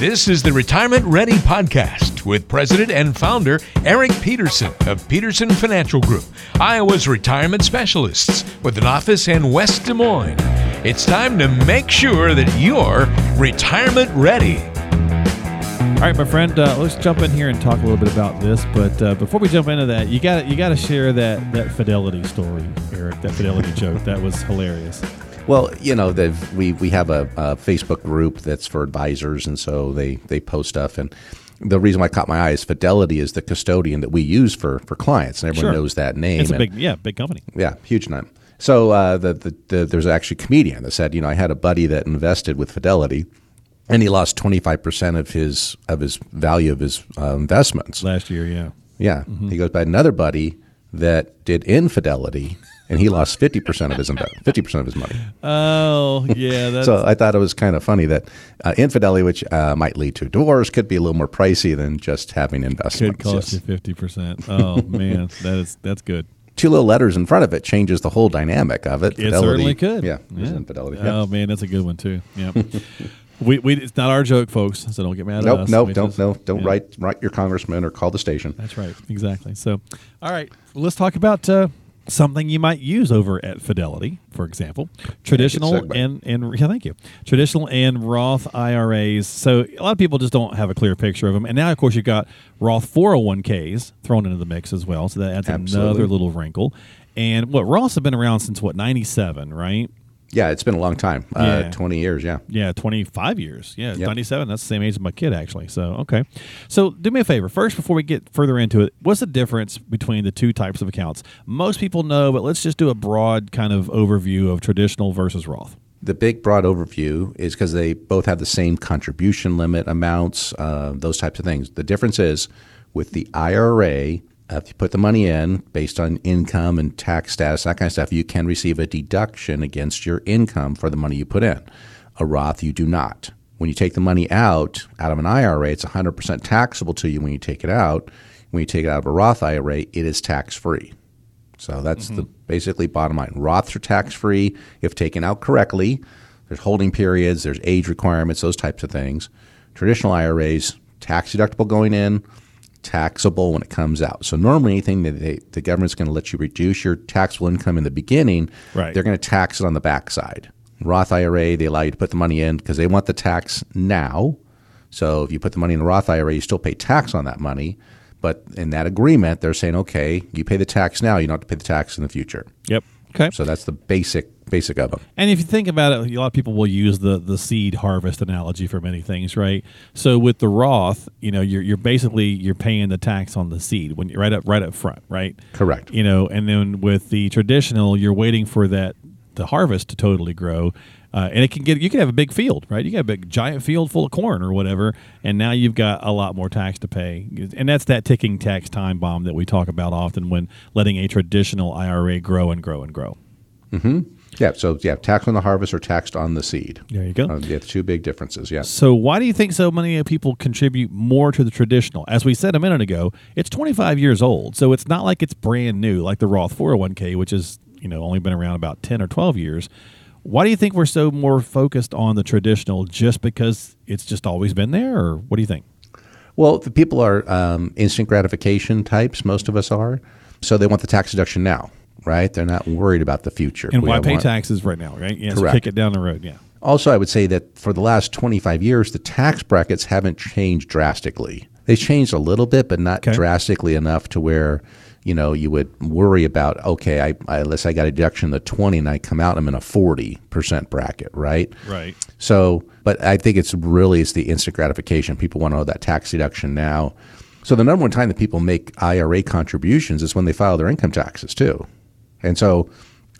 This is the Retirement Ready Podcast with President and Founder Eric Peterson of Peterson Financial Group, Iowa's retirement specialists with an office in West Des Moines. It's time to make sure that you're retirement ready. All right, my friend, uh, let's jump in here and talk a little bit about this. But uh, before we jump into that, you got you got to share that that fidelity story, Eric. That fidelity joke that was hilarious. Well, you know, we we have a, a, Facebook group that's for advisors, and so they they post stuff. And the reason why I caught my eye is Fidelity is the custodian that we use for for clients, and everyone sure. knows that name. It's a and, big, yeah, big company. Yeah, huge name. So uh, the, the, the there's actually a comedian that said, you know, I had a buddy that invested with Fidelity, and he lost twenty five percent of his of his value of his uh, investments last year. Yeah, yeah. Mm-hmm. He goes by another buddy that did infidelity and he lost fifty percent of his fifty percent of his money. Oh, yeah. so I thought it was kind of funny that uh, infidelity, which uh, might lead to divorce, could be a little more pricey than just having investments. Could cost yes. you fifty percent. Oh man, that is that's good. Two little letters in front of it changes the whole dynamic of it. Fidelity, it certainly could. Yeah, yeah. infidelity. Oh man, that's a good one too. Yeah. We, we, it's not our joke, folks. So don't get mad nope, at us. Nope, nope, don't, just, no, don't yeah. write, write your congressman or call the station. That's right, exactly. So, all right, let's talk about uh, something you might use over at Fidelity, for example, traditional and and yeah, thank you, traditional and Roth IRAs. So a lot of people just don't have a clear picture of them, and now of course you've got Roth 401ks thrown into the mix as well. So that adds Absolutely. another little wrinkle. And what Roths have been around since what ninety seven, right? Yeah, it's been a long time. Uh, yeah. 20 years, yeah. Yeah, 25 years. Yeah, yep. 97. That's the same age as my kid, actually. So, okay. So, do me a favor. First, before we get further into it, what's the difference between the two types of accounts? Most people know, but let's just do a broad kind of overview of traditional versus Roth. The big broad overview is because they both have the same contribution limit amounts, uh, those types of things. The difference is with the IRA, if you put the money in based on income and tax status, that kind of stuff, you can receive a deduction against your income for the money you put in. A Roth, you do not. When you take the money out out of an IRA, it's 100% taxable to you when you take it out. When you take it out of a Roth IRA, it is tax free. So that's mm-hmm. the basically bottom line. Roths are tax free if taken out correctly. There's holding periods, there's age requirements, those types of things. Traditional IRAs, tax deductible going in, taxable when it comes out. So normally anything that they, the government's going to let you reduce your taxable income in the beginning, right. they're going to tax it on the backside. Roth IRA, they allow you to put the money in because they want the tax now. So if you put the money in a Roth IRA, you still pay tax on that money. But in that agreement, they're saying, okay, you pay the tax now, you don't have to pay the tax in the future. Yep. Okay. So that's the basic basic of them. And if you think about it, a lot of people will use the the seed harvest analogy for many things, right? So with the Roth, you know, you're you're basically you're paying the tax on the seed when you're right up right up front, right? Correct. You know, and then with the traditional, you're waiting for that the harvest to totally grow. Uh, and it can get you can have a big field, right? You got a big giant field full of corn or whatever, and now you've got a lot more tax to pay, and that's that ticking tax time bomb that we talk about often when letting a traditional IRA grow and grow and grow. Mm-hmm. Yeah, so yeah, tax on the harvest or taxed on the seed. There you go. Uh, yeah, two big differences. Yeah. So why do you think so many people contribute more to the traditional? As we said a minute ago, it's 25 years old, so it's not like it's brand new, like the Roth 401k, which is you know only been around about 10 or 12 years. Why do you think we're so more focused on the traditional? Just because it's just always been there, or what do you think? Well, the people are um, instant gratification types. Most of us are, so they want the tax deduction now right? They're not worried about the future. And why pay want. taxes right now, right? Yeah, Correct. So kick it down the road. Yeah. Also, I would say that for the last 25 years, the tax brackets haven't changed drastically. They changed a little bit, but not okay. drastically enough to where you know you would worry about. Okay, I, I unless I got a deduction the 20 and I come out, I'm in a 40 percent bracket, right? Right. So, but I think it's really it's the instant gratification. People want to know that tax deduction now. So the number one time that people make IRA contributions is when they file their income taxes too. And so,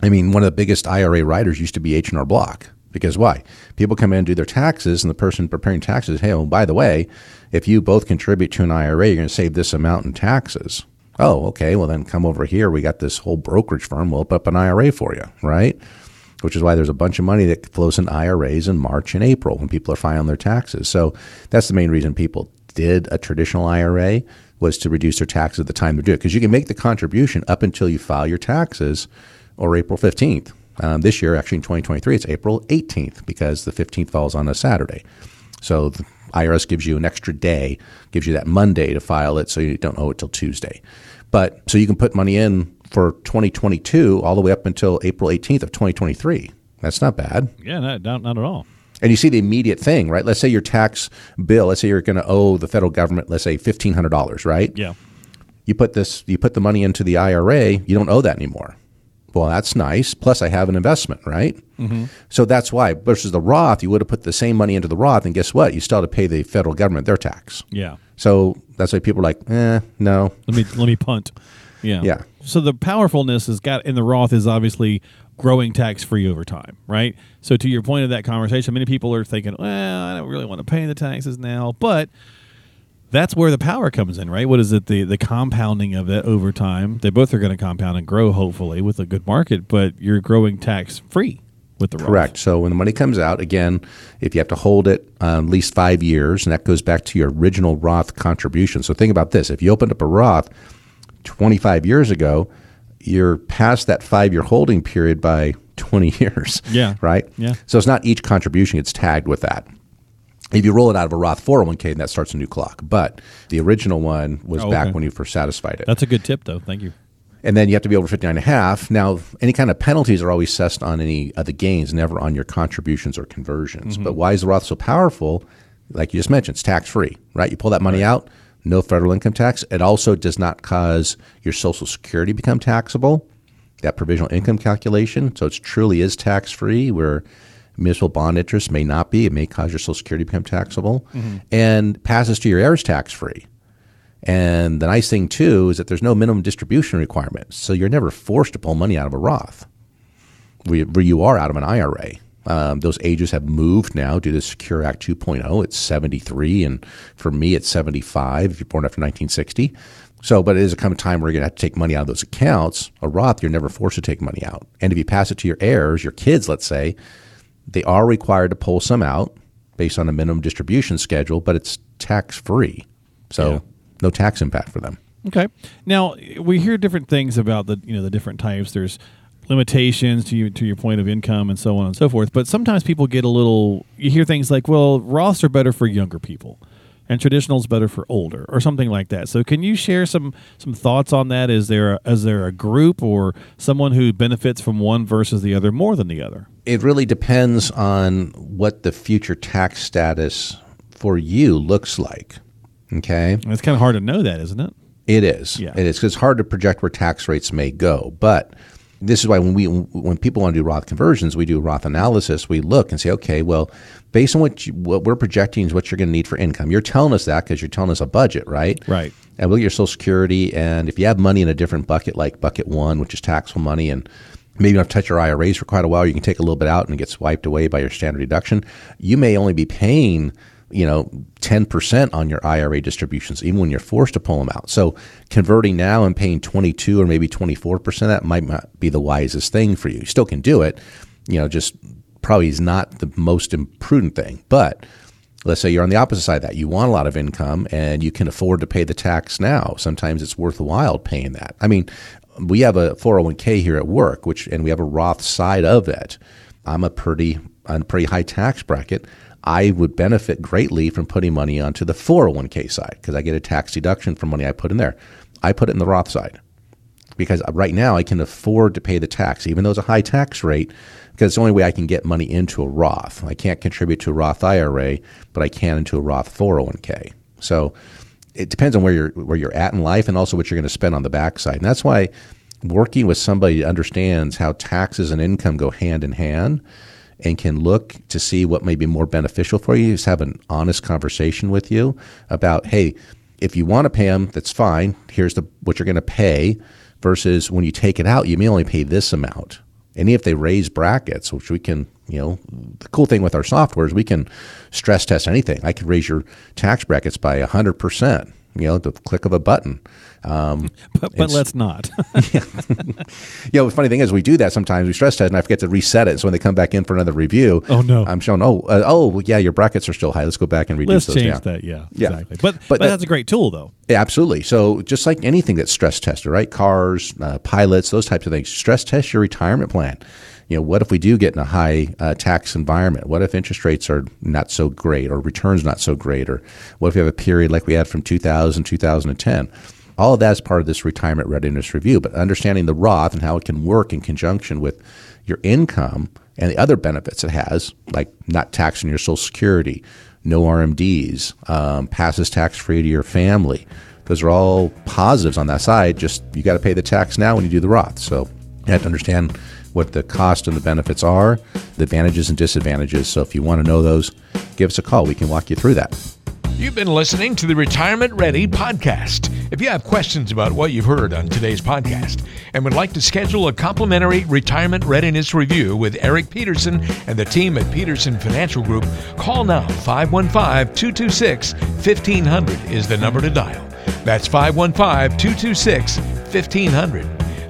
I mean, one of the biggest IRA writers used to be H&R Block. Because why? People come in and do their taxes, and the person preparing taxes, hey, well, by the way, if you both contribute to an IRA, you're going to save this amount in taxes. Oh, okay. Well, then come over here. We got this whole brokerage firm. We'll open up an IRA for you, right? Which is why there's a bunch of money that flows in IRAs in March and April when people are filing their taxes. So that's the main reason people did a traditional IRA was to reduce their taxes at the time they do it. Because you can make the contribution up until you file your taxes or April 15th. Um, this year, actually in 2023, it's April 18th because the 15th falls on a Saturday. So the IRS gives you an extra day, gives you that Monday to file it so you don't owe it till Tuesday. But so you can put money in for 2022 all the way up until April 18th of 2023. That's not bad. Yeah, not, not, not at all. And you see the immediate thing, right? Let's say your tax bill, let's say you're going to owe the federal government, let's say $1,500, right? Yeah. You put this, you put the money into the IRA, you don't owe that anymore. Well, that's nice. Plus, I have an investment, right? Mm-hmm. So that's why versus the Roth, you would have put the same money into the Roth, and guess what? You still have to pay the federal government their tax. Yeah. So that's why people are like, eh, no. Let me let me punt. Yeah. Yeah. So the powerfulness has got in the Roth is obviously growing tax free over time, right? So to your point of that conversation, many people are thinking, well, I don't really want to pay the taxes now, but that's where the power comes in, right? What is it? The the compounding of it over time. They both are going to compound and grow, hopefully, with a good market. But you're growing tax free with the Roth. correct. Roth. So when the money comes out, again, if you have to hold it um, at least five years, and that goes back to your original Roth contribution. So think about this: if you opened up a Roth 25 years ago, you're past that five year holding period by 20 years. Yeah. Right. Yeah. So it's not each contribution gets tagged with that. If you roll it out of a Roth 401k, then that starts a new clock. But the original one was Oh, back when you first satisfied it. That's a good tip, though. Thank you. and then you have to be over 59 and a half. Now, any kind of penalties are always assessed on any of the gains, never on your contributions or conversions. Mm-hmm. But why is the Roth so powerful? Like you just mentioned, it's tax free, right? You pull that money out, no federal income tax. It also does not cause your Social Security become taxable, that provisional income calculation. So it truly is tax free, where municipal bond interest may not be. It may cause your Social Security to become taxable, and passes to your heirs tax free. And the nice thing too is that there's no minimum distribution requirement, so you're never forced to pull money out of a Roth, where you are out of an IRA. Um, those ages have moved now due to Secure Act 2.0. It's 73, and for me, it's 75 if you're born after 1960. So, but it is a come time where you're going to have to take money out of those accounts. A Roth, you're never forced to take money out. And if you pass it to your heirs, your kids, let's say, they are required to pull some out based on a minimum distribution schedule, but it's tax free. So, Yeah. no tax impact for them. Okay. Now we hear different things about the you know the different types. There's limitations to you to your point of income and so on and so forth. But sometimes people get a little. You hear things like, "Well, Roths are better for younger people, and traditional is better for older," or something like that. So can you share some some thoughts on that? Is there a, is there a group or someone who benefits from one versus the other more than the other? It really depends on what the future tax status for you looks like. Okay. And it's kind of hard to know that, isn't it? It is. Yeah. It is it's hard to project where tax rates may go. But this is why when we when people want to do Roth conversions, we do Roth analysis. We look and say, okay, well, based on what you, what we're projecting is what you're going to need for income. You're telling us that because you're telling us a budget, right? Right. And we look at your Social Security, and if you have money in a different bucket, like bucket one, which is taxable money, and maybe you don't have to touch your IRAs for quite a while, you can take a little bit out and it gets wiped away by your standard deduction. You may only be paying, you know, 10% on your IRA distributions, even when you're forced to pull them out. So converting now and paying 22 or maybe 24% that might not be the wisest thing for you. You still can do it, you know, just probably is not the most imprudent thing. But let's say you're on the opposite side of that. You want a lot of income and you can afford to pay the tax now. Sometimes it's worthwhile paying that. I mean, we have a 401k here at work, which and we have a Roth side of it. I'm a pretty on a pretty high tax bracket. I would benefit greatly from putting money onto the 401k side because I get a tax deduction for money I put in there. I put it in the Roth side because right now I can afford to pay the tax, even though it's a high tax rate, because it's the only way I can get money into a Roth. I can't contribute to a Roth IRA, but I can into a Roth 401k. So it depends on where you're where you're at in life and also what you're going to spend on the backside. And that's why working with somebody that understands how taxes and income go hand in hand and can look to see what may be more beneficial for you, is have an honest conversation with you about, hey, if you want to pay them, that's fine. Here's the what you're going to pay. Versus when you take it out, you may only pay this amount. And if they raise brackets, which we can You know, the cool thing with our software is we can stress test anything. I could raise your tax brackets by 100%, you know, the click of a button. Um, but, but let's not. yeah. You know, the funny thing is, we do that sometimes. We stress test, and I forget to reset it. So when they come back in for another review, oh no, I'm showing, oh, uh, oh, yeah, your brackets are still high. Let's go back and reduce let's those change down. that. Yeah, yeah, exactly. But but, but that, that's a great tool, though. Yeah, absolutely. So just like anything that's stress tested, right? Cars, uh, pilots, those types of things. Stress test your retirement plan you know, what if we do get in a high uh, tax environment? What if interest rates are not so great or returns not so great? Or what if we have a period like we had from 2000, 2010? All of that is part of this retirement readiness review, but understanding the Roth and how it can work in conjunction with your income and the other benefits it has, like not taxing your Social Security, no RMDs, um, passes tax free to your family. Those are all positives on that side. Just you got to pay the tax now when you do the Roth. So you have to understand what the cost and the benefits are, the advantages and disadvantages. So if you want to know those, give us a call. We can walk you through that. You've been listening to the Retirement Ready podcast. If you have questions about what you've heard on today's podcast and would like to schedule a complimentary retirement readiness review with Eric Peterson and the team at Peterson Financial Group, call now 515 226 1500 is the number to dial. That's 515 226 1500.